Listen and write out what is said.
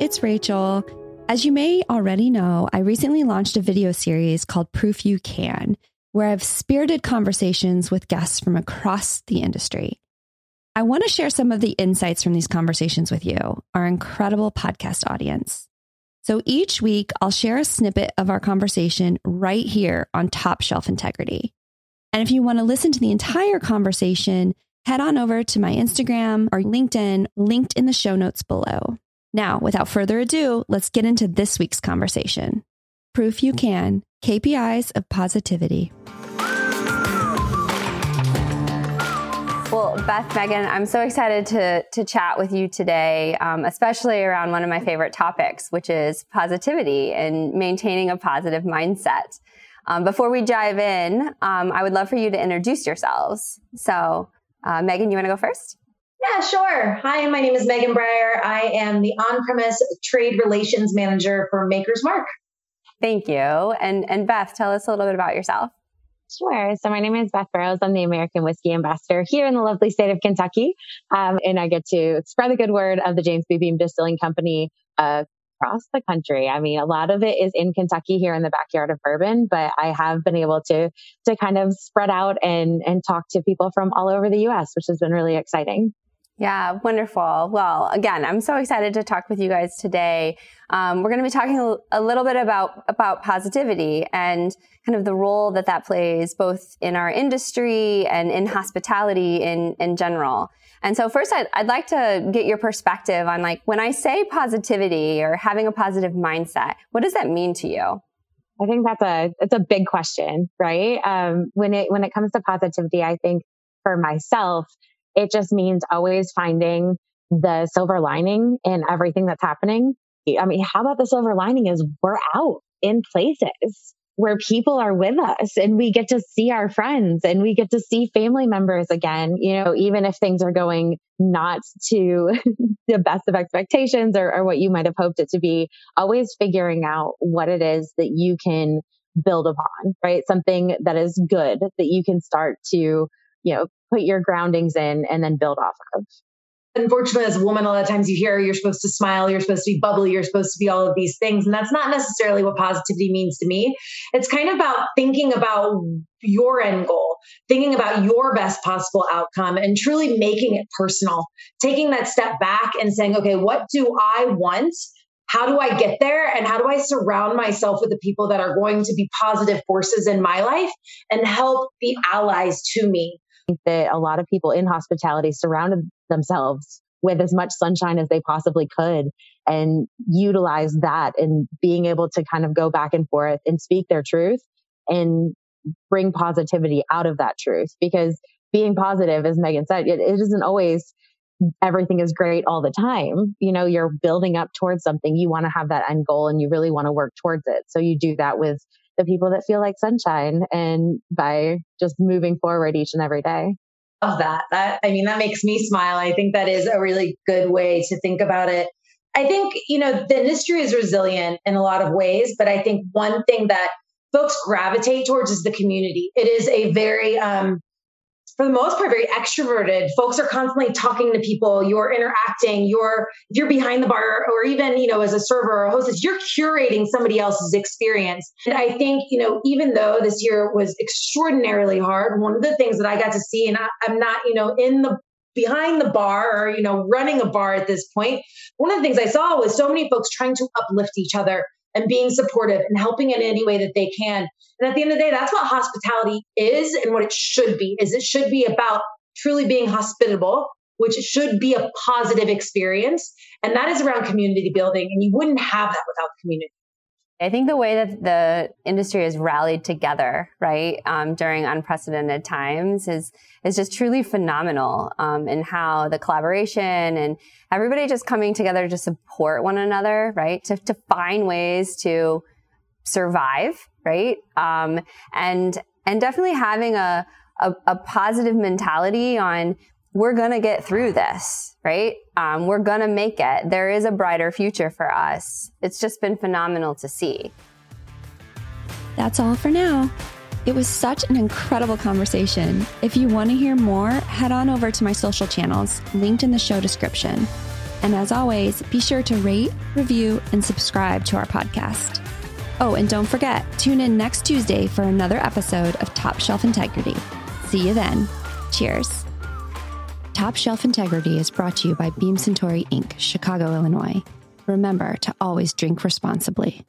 it's Rachel. As you may already know, I recently launched a video series called Proof You Can, where I've spirited conversations with guests from across the industry. I want to share some of the insights from these conversations with you, our incredible podcast audience. So each week, I'll share a snippet of our conversation right here on Top Shelf Integrity. And if you want to listen to the entire conversation, head on over to my Instagram or LinkedIn, linked in the show notes below. Now, without further ado, let's get into this week's conversation. Proof you can KPIs of positivity. Well, Beth, Megan, I'm so excited to, to chat with you today, um, especially around one of my favorite topics, which is positivity and maintaining a positive mindset. Um, before we dive in, um, I would love for you to introduce yourselves. So, uh, Megan, you want to go first? Yeah, sure. Hi, my name is Megan Briar. I am the on premise trade relations manager for Maker's Mark. Thank you. And, and Beth, tell us a little bit about yourself. Sure. So my name is Beth Burrows. I'm the American Whiskey Ambassador here in the lovely state of Kentucky. Um, and I get to spread the good word of the James B. Beam Distilling Company uh, across the country. I mean, a lot of it is in Kentucky here in the backyard of bourbon, but I have been able to to kind of spread out and and talk to people from all over the US, which has been really exciting. Yeah, wonderful. Well, again, I'm so excited to talk with you guys today. Um, we're going to be talking a little bit about about positivity and kind of the role that that plays both in our industry and in hospitality in in general. And so, first, I'd, I'd like to get your perspective on like when I say positivity or having a positive mindset, what does that mean to you? I think that's a it's a big question, right? Um, when it when it comes to positivity, I think for myself it just means always finding the silver lining in everything that's happening. I mean, how about the silver lining is we're out in places where people are with us and we get to see our friends and we get to see family members again, you know, even if things are going not to the best of expectations or, or what you might have hoped it to be, always figuring out what it is that you can build upon, right? Something that is good that you can start to you know, put your groundings in and then build off of. Unfortunately, as a woman, a lot of times you hear you're supposed to smile, you're supposed to be bubbly, you're supposed to be all of these things. And that's not necessarily what positivity means to me. It's kind of about thinking about your end goal, thinking about your best possible outcome, and truly making it personal. Taking that step back and saying, okay, what do I want? how do I get there? And how do I surround myself with the people that are going to be positive forces in my life and help be allies to me? That a lot of people in hospitality surrounded themselves with as much sunshine as they possibly could and utilize that and being able to kind of go back and forth and speak their truth and bring positivity out of that truth. Because being positive as megan said it, it isn't always everything is great all the time. You know you're building up towards something you want to have that end goal and you really want to work towards it. So you do that with the people that feel like sunshine and by just moving forward each and every day. Love that. That I mean, that makes me smile. I think that is a really good way to think about it. I think, you know, the industry is resilient in a lot of ways, but I think one thing that folks gravitate towards is the community. It is a very um, for the most part very extroverted. Folks are constantly talking to people. You're interacting. You're if you're behind the bar or even you know as a server or hostess you're curating somebody else's experience. And i think you know even though this year was extraordinarily hard one of the things that i got to see and I, i'm not you know in the behind the bar or you know running a bar at this point one of the things i saw was so many folks trying to uplift each other and being supportive and helping in any way that they can. And at the end of the day, that's what hospitality is and what it should be. Is it should be about truly being hospitable, which should be a positive experience, and that is around community building. And you wouldn't have that without community. I think the way that the industry has rallied together, right, um, during unprecedented times is is just truly phenomenal. Um, in how the collaboration and everybody just coming together to support one another, right, to to find ways to survive, right, um, and and definitely having a, a, a positive mentality on we're going to get through this, right? Um, we're going to make it. There is a brighter future for us. It's just been phenomenal to see. That's all for now. It was such an incredible conversation. If you want to hear more, head on over to my social channels, linked in the show description. And as always, be sure to rate, review, and subscribe to our podcast. Oh, and don't forget, tune in next Tuesday for another episode of Top Shelf Integrity. See you then. Cheers. Top Shelf Integrity is brought to you by Beam Suntory Inc., Chicago, Illinois. Remember to always drink responsibly.